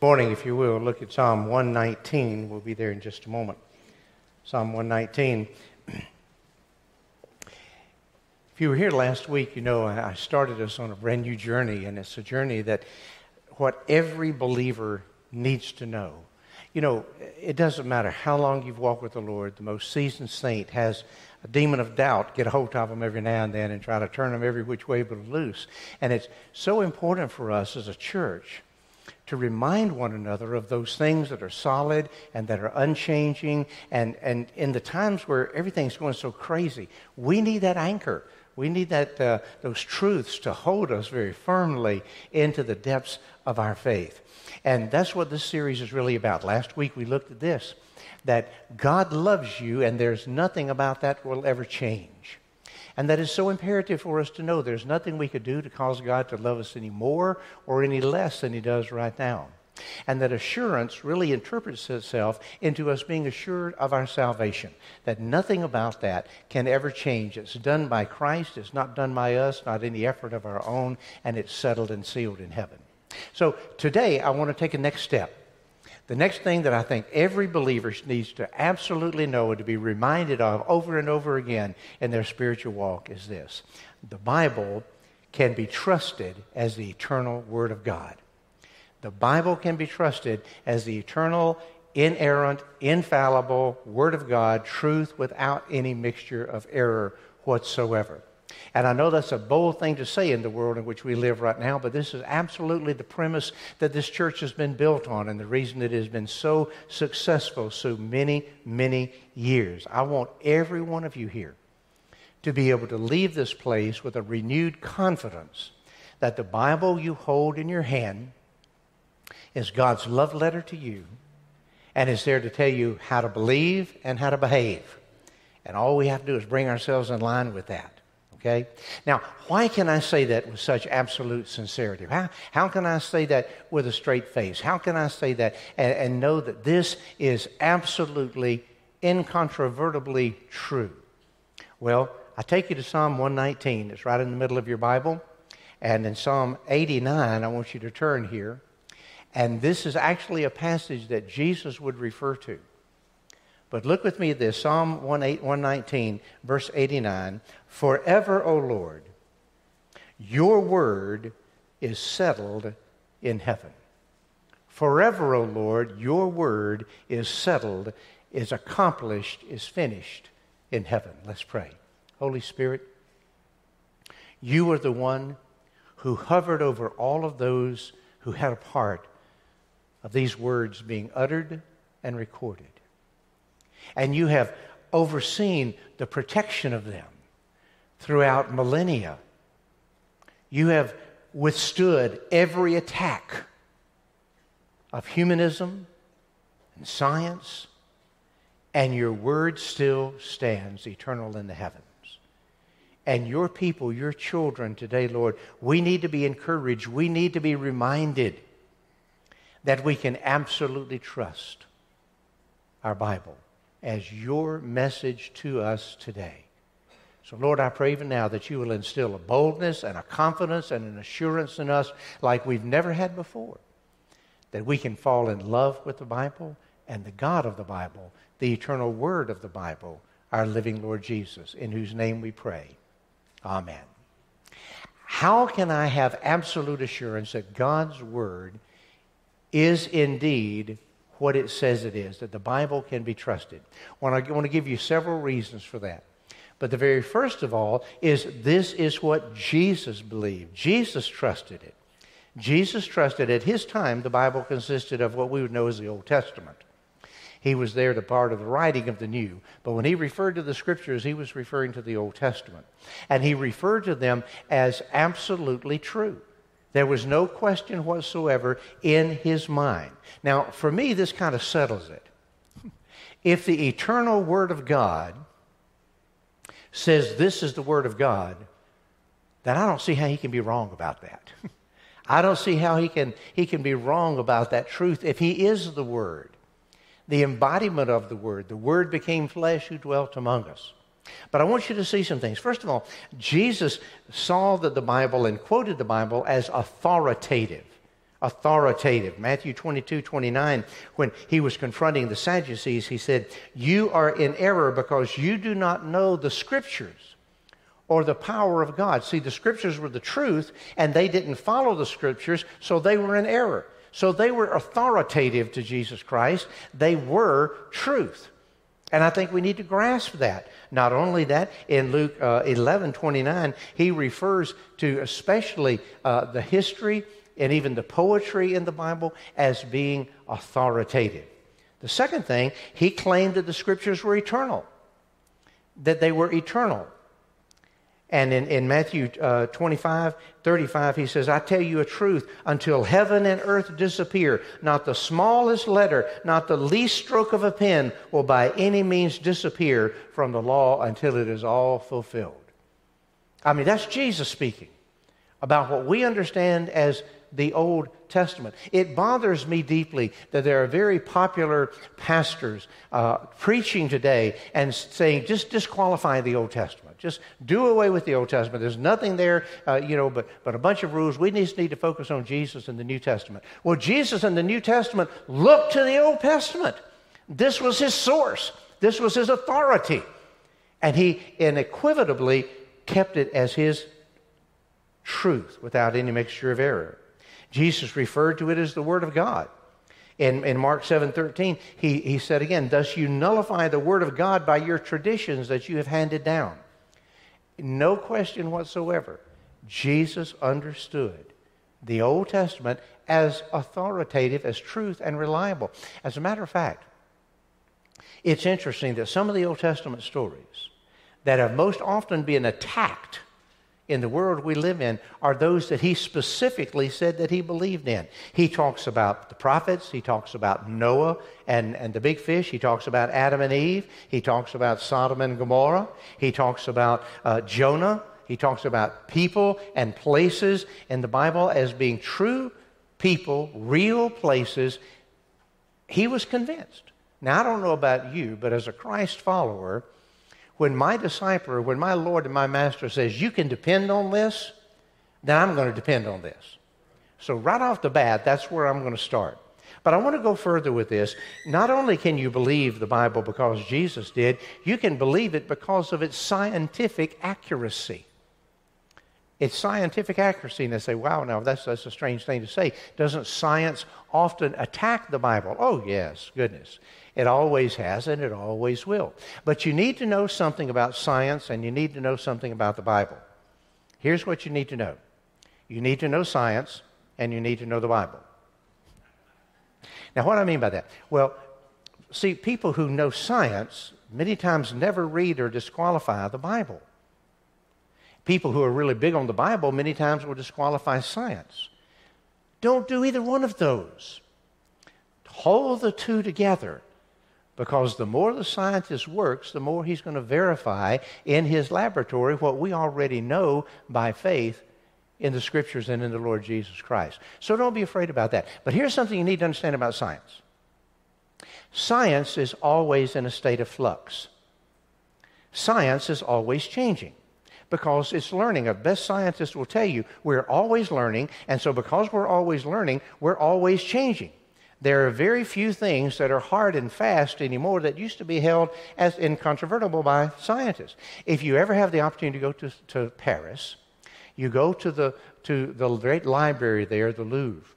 Morning, if you will, look at Psalm 119. We'll be there in just a moment. Psalm 119. If you were here last week, you know I started us on a brand new journey, and it's a journey that what every believer needs to know. You know, it doesn't matter how long you've walked with the Lord, the most seasoned saint has a demon of doubt get a hold of them every now and then and try to turn them every which way but loose. And it's so important for us as a church to remind one another of those things that are solid and that are unchanging. And, and in the times where everything's going so crazy, we need that anchor we need that, uh, those truths to hold us very firmly into the depths of our faith. And that's what this series is really about. Last week we looked at this that God loves you, and there's nothing about that will ever change. And that is so imperative for us to know there's nothing we could do to cause God to love us any more or any less than He does right now. And that assurance really interprets itself into us being assured of our salvation. That nothing about that can ever change. It's done by Christ, it's not done by us, not any effort of our own, and it's settled and sealed in heaven. So today, I want to take a next step. The next thing that I think every believer needs to absolutely know and to be reminded of over and over again in their spiritual walk is this the Bible can be trusted as the eternal Word of God. The Bible can be trusted as the eternal, inerrant, infallible Word of God, truth without any mixture of error whatsoever. And I know that's a bold thing to say in the world in which we live right now, but this is absolutely the premise that this church has been built on and the reason it has been so successful so many, many years. I want every one of you here to be able to leave this place with a renewed confidence that the Bible you hold in your hand is God's love letter to you and is there to tell you how to believe and how to behave. And all we have to do is bring ourselves in line with that. Okay? Now, why can I say that with such absolute sincerity? How, how can I say that with a straight face? How can I say that and, and know that this is absolutely, incontrovertibly true? Well, I take you to Psalm 119. It's right in the middle of your Bible. And in Psalm 89, I want you to turn here. And this is actually a passage that Jesus would refer to. But look with me at this Psalm 119, verse 89. Forever, O Lord, your word is settled in heaven. Forever, O Lord, your word is settled, is accomplished, is finished in heaven. Let's pray. Holy Spirit, you are the one who hovered over all of those who had a part of these words being uttered and recorded. And you have overseen the protection of them throughout millennia. You have withstood every attack of humanism and science, and your word still stands eternal in the heavens. And your people, your children today, Lord, we need to be encouraged. We need to be reminded that we can absolutely trust our Bible as your message to us today. So, Lord, I pray even now that you will instill a boldness and a confidence and an assurance in us like we've never had before. That we can fall in love with the Bible and the God of the Bible, the eternal Word of the Bible, our living Lord Jesus, in whose name we pray. Amen. How can I have absolute assurance that God's Word is indeed what it says it is, that the Bible can be trusted. I want to give you several reasons for that. But the very first of all is this is what Jesus believed. Jesus trusted it. Jesus trusted at his time the Bible consisted of what we would know as the Old Testament. He was there to part of the writing of the New. But when he referred to the Scriptures, he was referring to the Old Testament. And he referred to them as absolutely true. There was no question whatsoever in his mind. Now, for me, this kind of settles it. If the eternal Word of God says this is the Word of God, then I don't see how he can be wrong about that. I don't see how he can, he can be wrong about that truth if he is the Word, the embodiment of the Word. The Word became flesh who dwelt among us. But I want you to see some things. First of all, Jesus saw that the Bible and quoted the Bible as authoritative. authoritative. Matthew 22, 29, when he was confronting the Sadducees, he said, You are in error because you do not know the scriptures or the power of God. See, the scriptures were the truth, and they didn't follow the scriptures, so they were in error. So they were authoritative to Jesus Christ. They were truth. And I think we need to grasp that. Not only that, in Luke uh, 11 29, he refers to especially uh, the history and even the poetry in the Bible as being authoritative. The second thing, he claimed that the scriptures were eternal, that they were eternal. And in, in Matthew uh, 25, 35, he says, I tell you a truth, until heaven and earth disappear, not the smallest letter, not the least stroke of a pen will by any means disappear from the law until it is all fulfilled. I mean, that's Jesus speaking about what we understand as the Old Testament. It bothers me deeply that there are very popular pastors uh, preaching today and saying, just disqualify the Old Testament. Just do away with the Old Testament. There's nothing there, uh, you know, but, but a bunch of rules. We just need to focus on Jesus and the New Testament. Well, Jesus and the New Testament looked to the Old Testament. This was his source, this was his authority. And he unequivocally kept it as his truth without any mixture of error. Jesus referred to it as the Word of God. In, in Mark 7 13, he, he said again, Thus you nullify the Word of God by your traditions that you have handed down. No question whatsoever, Jesus understood the Old Testament as authoritative, as truth, and reliable. As a matter of fact, it's interesting that some of the Old Testament stories that have most often been attacked in the world we live in are those that he specifically said that he believed in. He talks about the prophets, he talks about Noah and, and the big fish, he talks about Adam and Eve, he talks about Sodom and Gomorrah, he talks about uh, Jonah, he talks about people and places in the Bible as being true people, real places. He was convinced. Now, I don't know about you, but as a Christ follower, when my discipler, when my Lord and my Master says, You can depend on this, then I'm going to depend on this. So, right off the bat, that's where I'm going to start. But I want to go further with this. Not only can you believe the Bible because Jesus did, you can believe it because of its scientific accuracy. It's scientific accuracy, and they say, wow, now that's, that's a strange thing to say. Doesn't science often attack the Bible? Oh, yes, goodness. It always has and it always will. But you need to know something about science and you need to know something about the Bible. Here's what you need to know you need to know science and you need to know the Bible. Now, what do I mean by that? Well, see, people who know science many times never read or disqualify the Bible. People who are really big on the Bible many times will disqualify science. Don't do either one of those. Hold the two together because the more the scientist works, the more he's going to verify in his laboratory what we already know by faith in the scriptures and in the Lord Jesus Christ. So don't be afraid about that. But here's something you need to understand about science science is always in a state of flux, science is always changing. Because it's learning. A best scientist will tell you we're always learning, and so because we're always learning, we're always changing. There are very few things that are hard and fast anymore that used to be held as incontrovertible by scientists. If you ever have the opportunity to go to, to Paris, you go to the, to the great library there, the Louvre,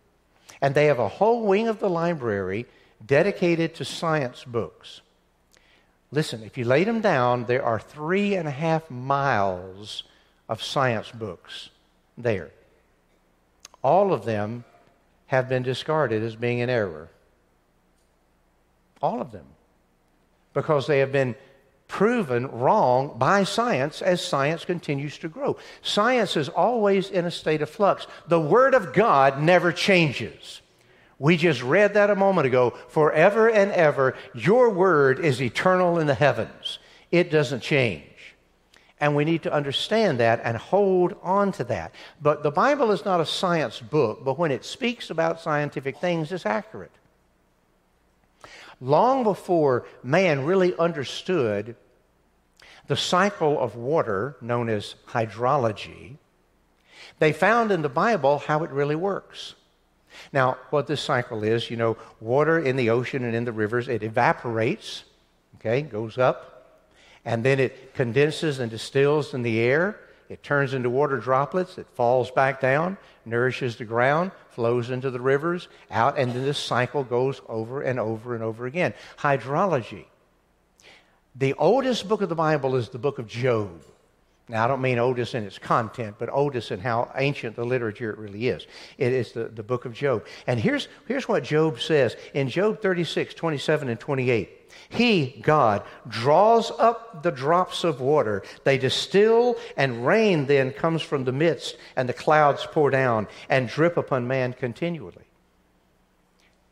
and they have a whole wing of the library dedicated to science books. Listen, if you lay them down, there are three and a half miles of science books there. All of them have been discarded as being in error. All of them. Because they have been proven wrong by science as science continues to grow. Science is always in a state of flux. The Word of God never changes. We just read that a moment ago. Forever and ever, your Word is eternal in the heavens, it doesn't change. And we need to understand that and hold on to that. But the Bible is not a science book, but when it speaks about scientific things, it's accurate. Long before man really understood the cycle of water, known as hydrology, they found in the Bible how it really works. Now, what this cycle is, you know, water in the ocean and in the rivers, it evaporates, okay, goes up, and then it condenses and distills in the air. It turns into water droplets, it falls back down, nourishes the ground, flows into the rivers, out, and then this cycle goes over and over and over again. Hydrology. The oldest book of the Bible is the book of Job. Now, I don't mean oldest in its content, but oldest in how ancient the literature it really is. It is the, the book of Job. And here's, here's what Job says in Job 36, 27, and 28. He, God, draws up the drops of water. They distill, and rain then comes from the midst, and the clouds pour down and drip upon man continually.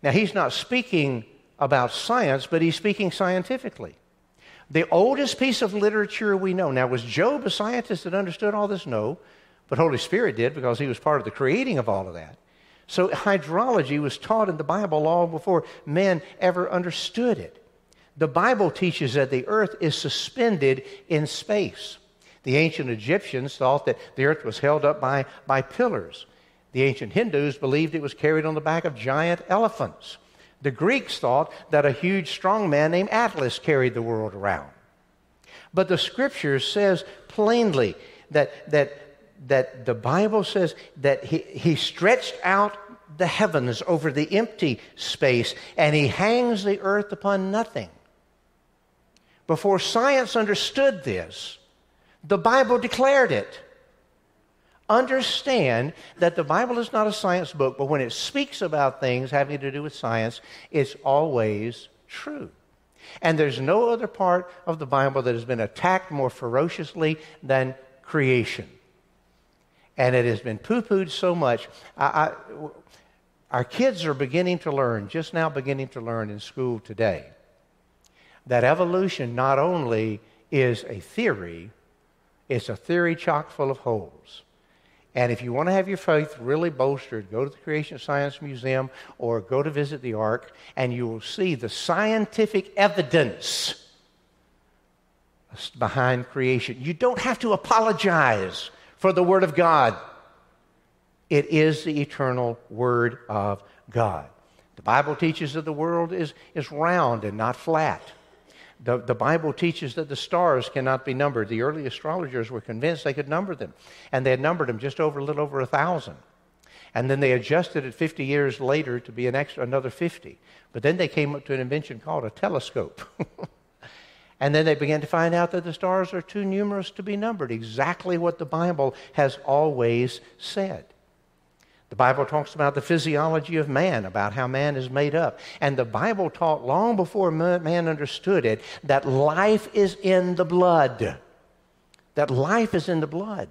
Now, he's not speaking about science, but he's speaking scientifically. The oldest piece of literature we know. Now, was Job a scientist that understood all this? No. But Holy Spirit did because he was part of the creating of all of that. So hydrology was taught in the Bible long before men ever understood it. The Bible teaches that the earth is suspended in space. The ancient Egyptians thought that the earth was held up by, by pillars. The ancient Hindus believed it was carried on the back of giant elephants. The Greeks thought that a huge strong man named Atlas carried the world around. But the scripture says plainly that, that, that the Bible says that he, he stretched out the heavens over the empty space and he hangs the earth upon nothing. Before science understood this, the Bible declared it understand that the Bible is not a science book, but when it speaks about things having to do with science, it's always true. And there's no other part of the Bible that has been attacked more ferociously than creation. And it has been poo pooed so much. I, I, our kids are beginning to learn, just now beginning to learn in school today, that evolution not only is a theory, it's a theory chock full of holes. And if you want to have your faith really bolstered, go to the Creation Science Museum or go to visit the Ark, and you will see the scientific evidence behind creation. You don't have to apologize for the Word of God, it is the eternal Word of God. The Bible teaches that the world is, is round and not flat. The, the Bible teaches that the stars cannot be numbered. The early astrologers were convinced they could number them, and they had numbered them just over a little over a thousand. And then they adjusted it 50 years later to be an extra, another 50. But then they came up to an invention called a telescope. and then they began to find out that the stars are too numerous to be numbered, exactly what the Bible has always said. The Bible talks about the physiology of man, about how man is made up. And the Bible taught long before man understood it that life is in the blood. That life is in the blood.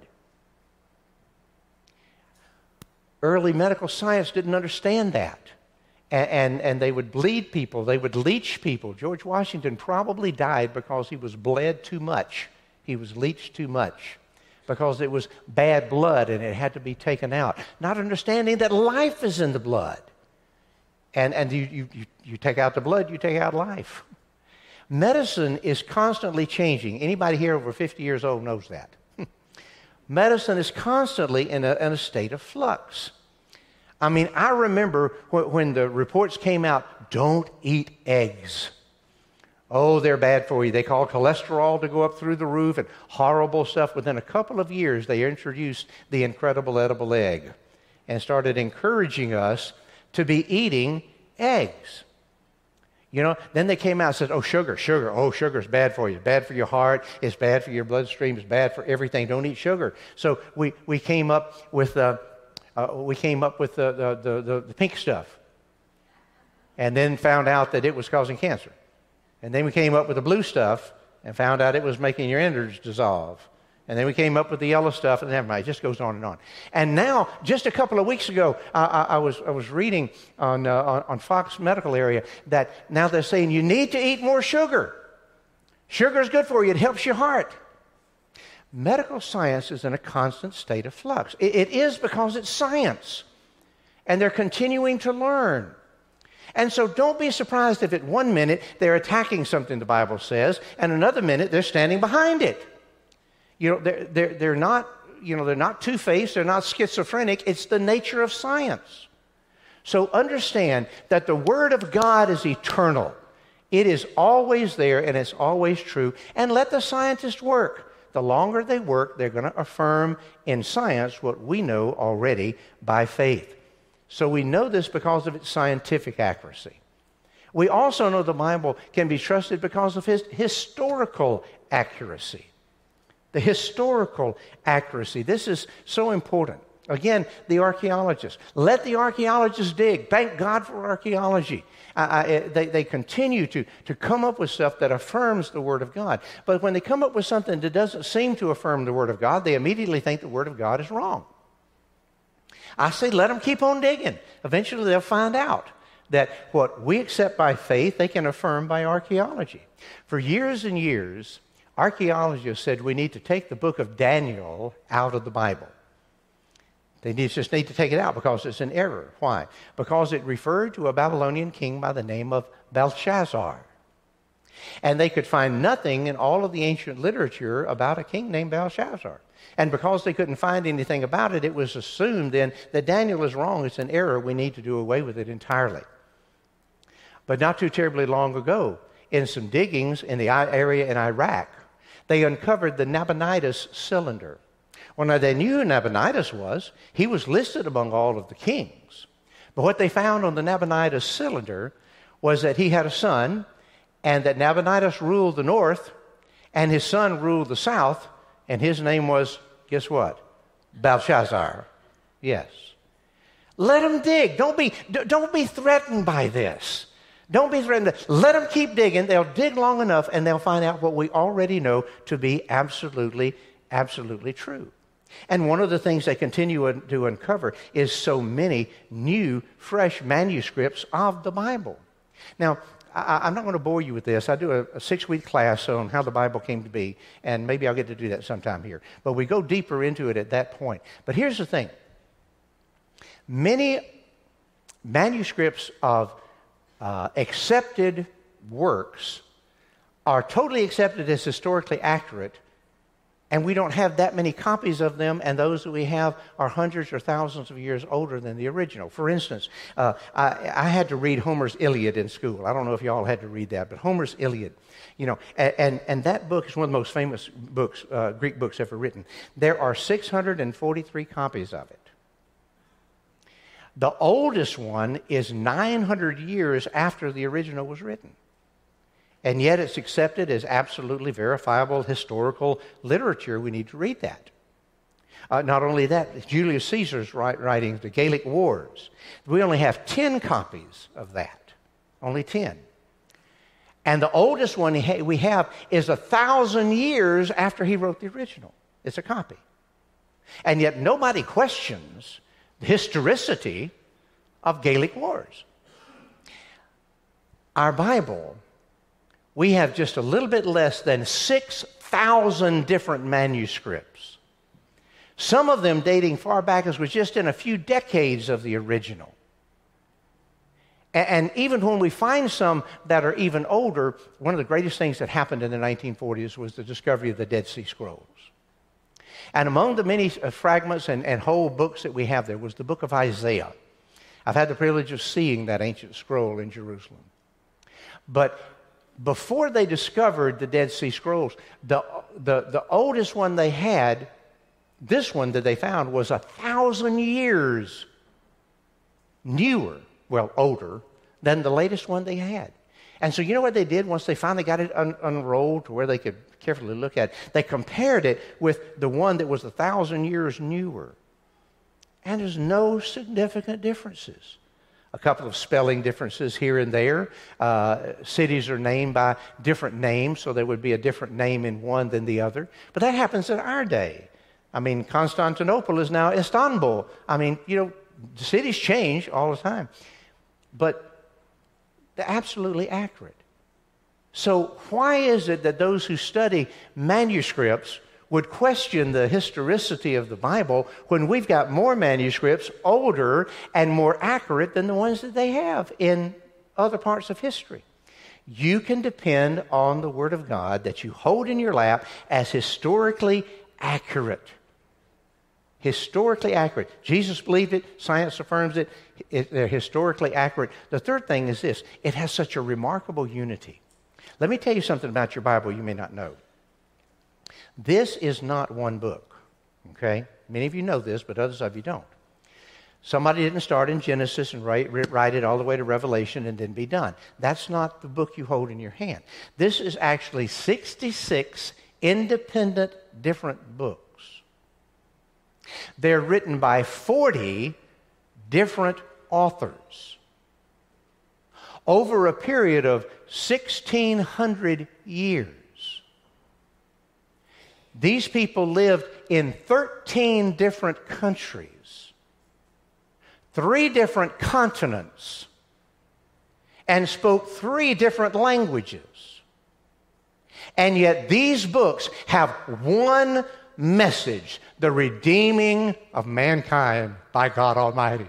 Early medical science didn't understand that. And, and, and, they would bleed people, they would leech people. George Washington probably died because he was bled too much, he was leeched too much because it was bad blood and it had to be taken out. Not understanding that life is in the blood. And, and you, you, you take out the blood, you take out life. Medicine is constantly changing. Anybody here over 50 years old knows that. Medicine is constantly in a, in a state of flux. I mean, I remember when the reports came out don't eat eggs. Oh, they're bad for you. They call cholesterol to go up through the roof and horrible stuff. Within a couple of years, they introduced the incredible edible egg and started encouraging us to be eating eggs. You know, then they came out and said, oh, sugar, sugar, oh, sugar is bad for you. It's bad for your heart. It's bad for your bloodstream. It's bad for everything. Don't eat sugar. So we, we came up with, uh, uh, we came up with the, the, the, the pink stuff and then found out that it was causing cancer. And then we came up with the blue stuff and found out it was making your innards dissolve. And then we came up with the yellow stuff, and it just goes on and on. And now, just a couple of weeks ago, I, I, I was, I was reading on, uh, on, on Fox Medical Area that now they're saying you need to eat more sugar. Sugar is good for you, it helps your heart. Medical science is in a constant state of flux. it, it is because it's science, and they're continuing to learn. And so don't be surprised if at one minute they're attacking something the Bible says, and another minute they're standing behind it. You know, they're, they're, they're not, you know, they're not two-faced, they're not schizophrenic. It's the nature of science. So understand that the Word of God is eternal. It is always there and it's always true. And let the scientists work. The longer they work, they're going to affirm in science what we know already by faith. So we know this because of its scientific accuracy. We also know the Bible can be trusted because of its historical accuracy. The historical accuracy. This is so important. Again, the archaeologists. Let the archaeologists dig. Thank God for archaeology. I, I, eh, they, they continue to, to come up with stuff that affirms the Word of God. But when they come up with something that doesn't seem to affirm the Word of God, they immediately think the Word of God is wrong. I say, let them keep on digging. Eventually, they'll find out that what we accept by faith, they can affirm by archaeology. For years and years, archaeologists said we need to take the book of Daniel out of the Bible. They just need to take it out because it's an error. Why? Because it referred to a Babylonian king by the name of Belshazzar. And they could find nothing in all of the ancient literature about a king named Belshazzar. And because they couldn't find anything about it, it was assumed then that Daniel is wrong. It's an error. We need to do away with it entirely. But not too terribly long ago, in some diggings in the area in Iraq, they uncovered the Nabonidus cylinder. Well, now they knew who Nabonidus was. He was listed among all of the kings. But what they found on the Nabonidus cylinder was that he had a son, and that Nabonidus ruled the north, and his son ruled the south, and his name was, guess what? Belshazzar. Yes. Let them dig. Don't be, don't be threatened by this. Don't be threatened. Let them keep digging. They'll dig long enough and they'll find out what we already know to be absolutely, absolutely true. And one of the things they continue to uncover is so many new, fresh manuscripts of the Bible. Now, I, am not going to bore you with this. I do a, a six week class on how the Bible came to be, and maybe I'll get to do that sometime here. But we go deeper into it at that point. But here's the thing many manuscripts of uh, accepted works are totally accepted as historically accurate and we don't have that many copies of them, and those that we have are hundreds or thousands of years older than the original. For instance, uh, I, I, had to read Homer's Iliad in school. I don't know if y'all had to read that, but Homer's Iliad, you know, and, and, and that book is one of the most famous books, uh, Greek books ever written. There are 643 copies of it. The oldest one is 900 years after the original was written and yet it's accepted as absolutely verifiable historical literature. We need to read that. Uh, not only that, Julius Caesar's writings, the Gallic Wars, we only have 10 copies of that. Only 10. And the oldest one we have is a thousand years after he wrote the original. It's a copy. And yet nobody questions the historicity of Gallic Wars. Our Bible we have just a little bit less than 6,000 different manuscripts. Some of them dating far back as was just in a few decades of the original. And even when we find some that are even older, one of the greatest things that happened in the 1940s was the discovery of the Dead Sea Scrolls. And among the many uh, fragments and, and whole books that we have there was the book of Isaiah. I've had the privilege of seeing that ancient scroll in Jerusalem. But before they discovered the Dead Sea Scrolls, the, the, the oldest one they had, this one that they found, was a thousand years newer, well, older, than the latest one they had. And so, you know what they did once they finally got it un- unrolled to where they could carefully look at it? They compared it with the one that was a thousand years newer. And there's no significant differences a couple of spelling differences here and there. Uh, cities are named by different names, so there would be a different name in one than the other. But that happens in our day. I mean, Constantinople is now Istanbul. I mean, you know, cities change all the time. But they're absolutely accurate. So, why is it that those who study manuscripts would question the historicity of the Bible when we've got more manuscripts, older and more accurate than the ones that they have in other parts of history. You can depend on the Word of God that you hold in your lap as historically accurate. Historically accurate. Jesus believed it, science affirms it, it, they're historically accurate. The third thing is this it has such a remarkable unity. Let me tell you something about your Bible you may not know. This is not one book, okay? Many of you know this, but others of you don't. Somebody didn't start in Genesis and write, write it all the way to Revelation and then be done. That's not the book you hold in your hand. This is actually 66 independent different books. They're written by 40 different authors over a period of 1600 years. These people lived in 13 different countries, three different continents, and spoke three different languages. And yet, these books have one message the redeeming of mankind by God Almighty.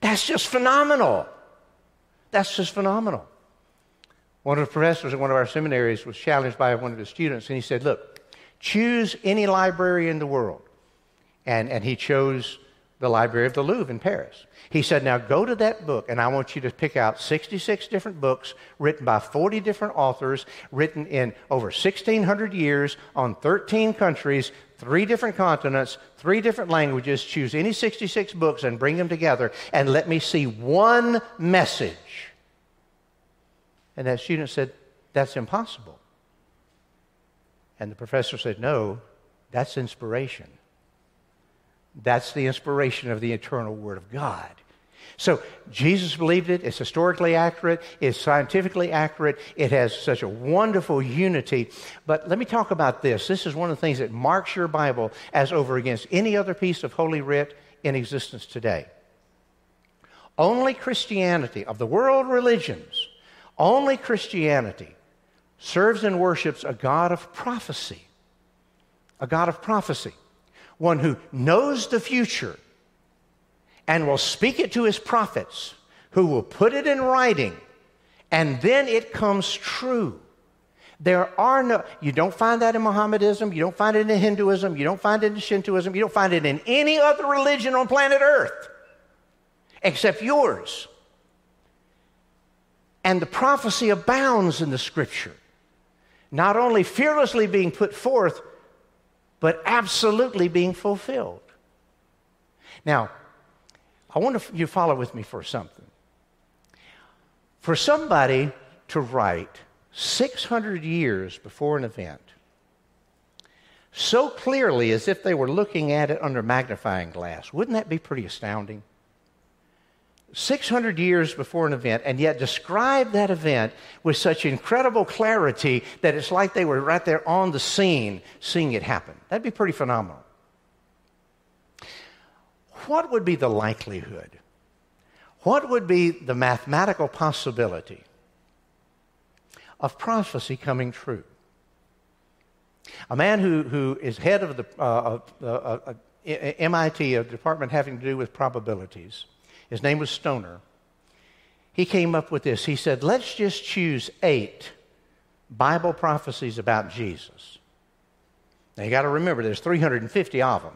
That's just phenomenal. That's just phenomenal. One of the professors at one of our seminaries was challenged by one of his students, and he said, Look, choose any library in the world. And, and he chose the Library of the Louvre in Paris. He said, Now go to that book, and I want you to pick out 66 different books written by 40 different authors, written in over 1,600 years on 13 countries, three different continents, three different languages. Choose any 66 books and bring them together, and let me see one message. And that student said, That's impossible. And the professor said, No, that's inspiration. That's the inspiration of the eternal Word of God. So Jesus believed it. It's historically accurate. It's scientifically accurate. It has such a wonderful unity. But let me talk about this. This is one of the things that marks your Bible as over against any other piece of Holy Writ in existence today. Only Christianity, of the world religions, only Christianity serves and worships a God of prophecy. A God of prophecy one who knows the future and will speak it to his prophets, who will put it in writing, and then it comes true. There are no, you don't find that in Mohammedanism, you don't find it in Hinduism, you don't find it in Shintoism, you don't find it in any other religion on planet Earth except yours. And the prophecy abounds in the scripture, not only fearlessly being put forth, but absolutely being fulfilled. Now, I want you to follow with me for something. For somebody to write 600 years before an event so clearly as if they were looking at it under magnifying glass, wouldn't that be pretty astounding? 600 years before an event and yet describe that event with such incredible clarity that it's like they were right there on the scene seeing it happen. That'd be pretty phenomenal. What would be the likelihood? What would be the mathematical possibility of prophecy coming true? A man who, who is head of the uh, uh, uh, MIT, a department having to do with probabilities, his name was Stoner. He came up with this. He said, let's just choose eight Bible prophecies about Jesus. Now you got to remember, there's 350 of them.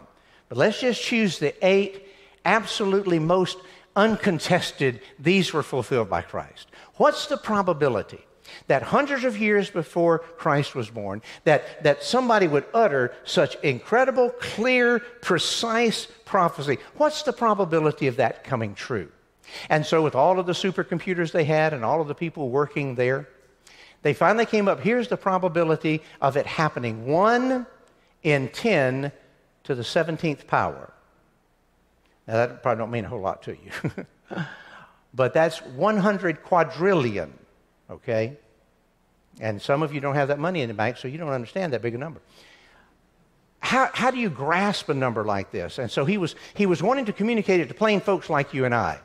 But let's just choose the eight absolutely most uncontested, these were fulfilled by Christ. What's the probability that hundreds of years before Christ was born, that, that somebody would utter such incredible, clear, precise prophecy. What's the probability of that coming true? And so, with all of the supercomputers they had and all of the people working there, they finally came up here's the probability of it happening 1 in 10 to the 17th power. Now, that probably don't mean a whole lot to you. but that's 100 quadrillion, okay? And some of you don't have that money in the bank, so you don't understand that big a number. How, how do you grasp a number like this? And so he was, he was wanting to communicate it to plain folks like you and I.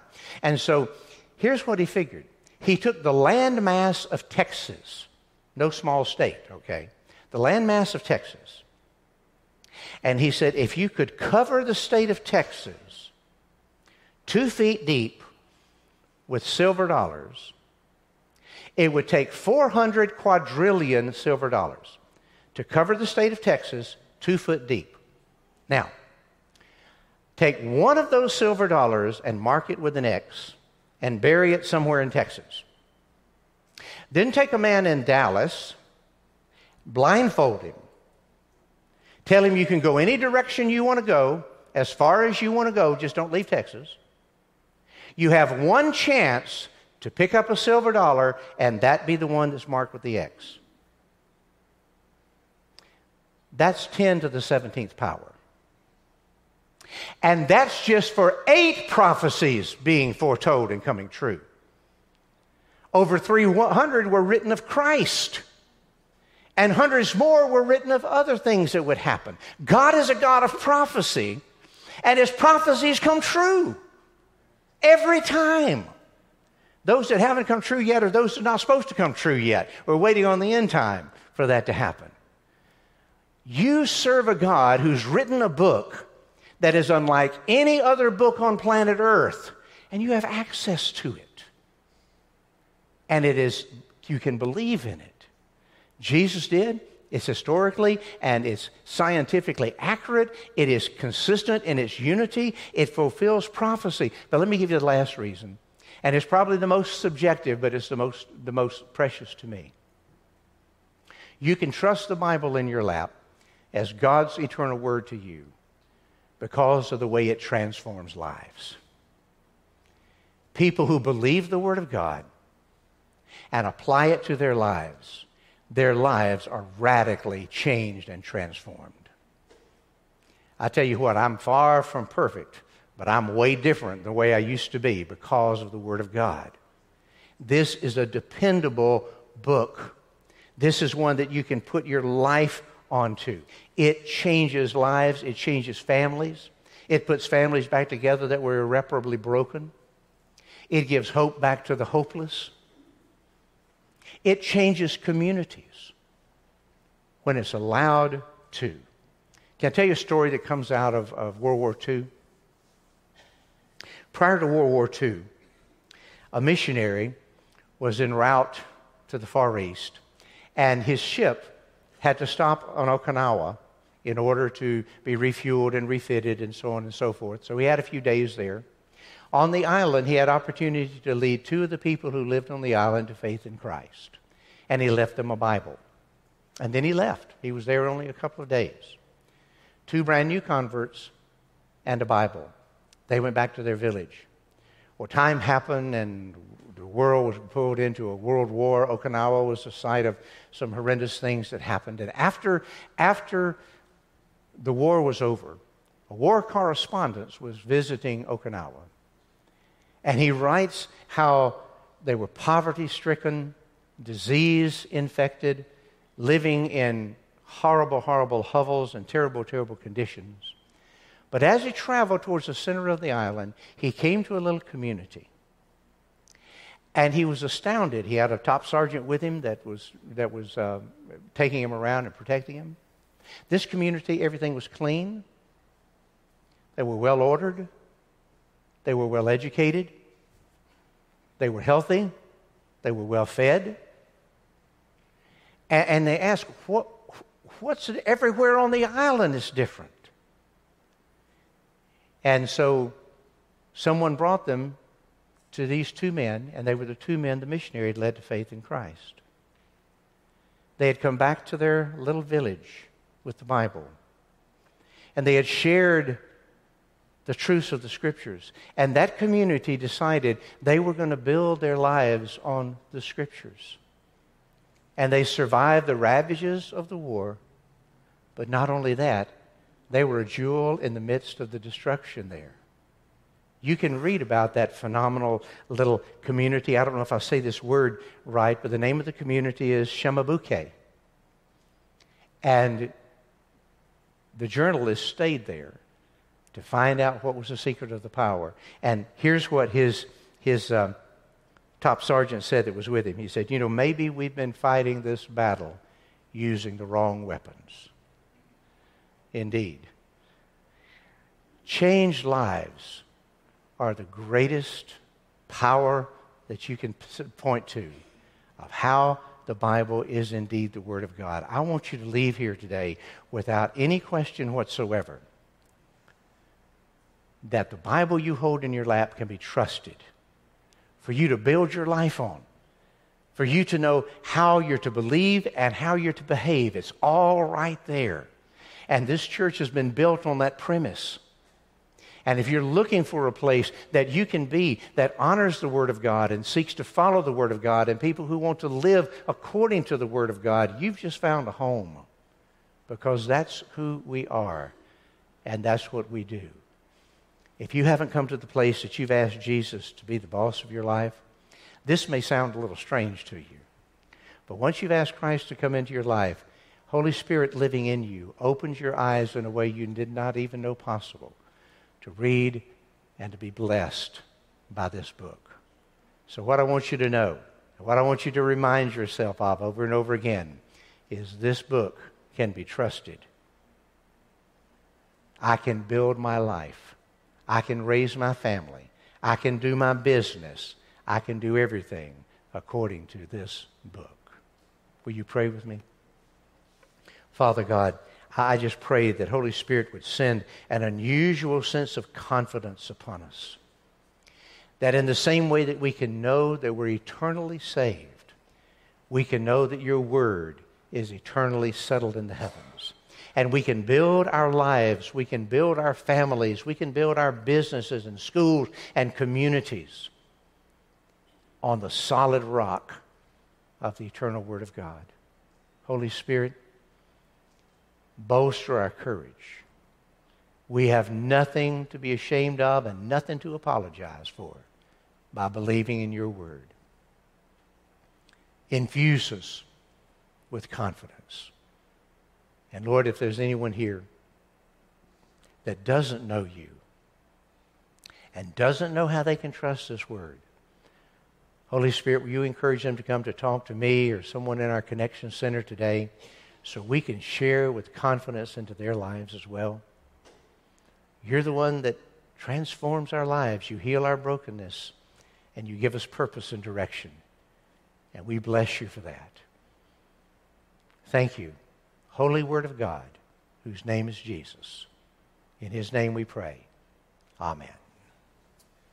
And so here's what he figured he took the land mass of Texas, no small state, okay? The land mass of Texas. And he said, if you could cover the state of Texas two feet deep with silver dollars, it would take 400 quadrillion silver dollars to cover the state of Texas two foot deep. Now, take one of those silver dollars and mark it with an X and bury it somewhere in Texas. Then take a man in Dallas, blindfold him, tell him you can go any direction you want to go, as far as you want to go, just don't leave Texas. You have one chance to pick up a silver dollar, and that be the one that's marked with the X. That's 10 to the 17th power. And that's just for eight prophecies being foretold and coming true. Over 300 were written of Christ. And hundreds more were written of other things that would happen. God is a God of prophecy, and his prophecies come true every time. Those that haven't come true yet are those that are not supposed to come true yet. We're waiting on the end time for that to happen. You serve a God who's written a book that is unlike any other book on planet Earth, and you have access to it. And it is, you can believe in it. Jesus did. It's historically and it's scientifically accurate. It is consistent in its unity. It fulfills prophecy. But let me give you the last reason. And it's probably the most subjective, but it's the most, the most precious to me. You can trust the Bible in your lap as God's eternal word to you because of the way it transforms lives. People who believe the Word of God and apply it to their lives, their lives are radically changed and transformed. I tell you what, I'm far from perfect, but I'm way different than the way I used to be because of the Word of God. This is a dependable book. This is one that you can put your life onto. It changes lives, it changes families, it puts families back together that were irreparably broken, it gives hope back to the hopeless, it changes communities when it's allowed to. Can I tell you a story that comes out of, of World War II? Prior to World War II, a missionary was en route to the Far East, and his ship had to stop on Okinawa in order to be refueled and refitted and so on and so forth. So he had a few days there. On the island, he had opportunity to lead two of the people who lived on the island to faith in Christ. And he left them a Bible. And then he left. He was there only a couple of days. Two brand new converts and a Bible. They went back to their village. Well, time happened and the world was pulled into a world war. Okinawa was the site of some horrendous things that happened. And after, after the war was over, a war correspondent was visiting Okinawa. And he writes how they were poverty stricken, disease infected, living in horrible, horrible hovels and terrible, terrible conditions. But as he traveled towards the center of the island, he came to a little community. And he was astounded. He had a top sergeant with him that was, that was uh, taking him around and protecting him. This community, everything was clean. They were well ordered. They were well educated. They were healthy. They were well fed. And, and they asked, what, What's everywhere on the island is different? And so someone brought them to these two men, and they were the two men the missionary had led to faith in Christ. They had come back to their little village with the Bible, and they had shared the truths of the Scriptures. And that community decided they were going to build their lives on the Scriptures. And they survived the ravages of the war, but not only that, they were a jewel in the midst of the destruction there. You can read about that phenomenal little community. I don't know if I say this word right, but the name of the community is Shemabuke. And the journalist stayed there to find out what was the secret of the power. And here's what his, his um, top sergeant said that was with him. He said, You know, maybe we've been fighting this battle using the wrong weapons. Indeed. Changed lives are the greatest power that you can point to of how the Bible is indeed the Word of God. I want you to leave here today without any question whatsoever that the Bible you hold in your lap can be trusted for you to build your life on, for you to know how you're to believe and how you're to behave. It's all right there. And this church has been built on that premise. And if you're looking for a place that you can be that honors the Word of God and seeks to follow the Word of God and people who want to live according to the Word of God, you've just found a home because that's who we are and that's what we do. If you haven't come to the place that you've asked Jesus to be the boss of your life, this may sound a little strange to you. But once you've asked Christ to come into your life, Holy Spirit living in you opens your eyes in a way you did not even know possible to read and to be blessed by this book. So, what I want you to know, what I want you to remind yourself of over and over again, is this book can be trusted. I can build my life. I can raise my family. I can do my business. I can do everything according to this book. Will you pray with me? Father God, I just pray that Holy Spirit would send an unusual sense of confidence upon us. That in the same way that we can know that we're eternally saved, we can know that your word is eternally settled in the heavens. And we can build our lives, we can build our families, we can build our businesses and schools and communities on the solid rock of the eternal Word of God. Holy Spirit, bolster our courage. We have nothing to be ashamed of and nothing to apologize for by believing in your word. Infuse us with confidence. And Lord, if there's anyone here that doesn't know you and doesn't know how they can trust this word, Holy Spirit, will you encourage them to come to talk to me or someone in our connection center today? So we can share with confidence into their lives as well. You're the one that transforms our lives. You heal our brokenness, and you give us purpose and direction. And we bless you for that. Thank you, Holy Word of God, whose name is Jesus. In his name we pray. Amen.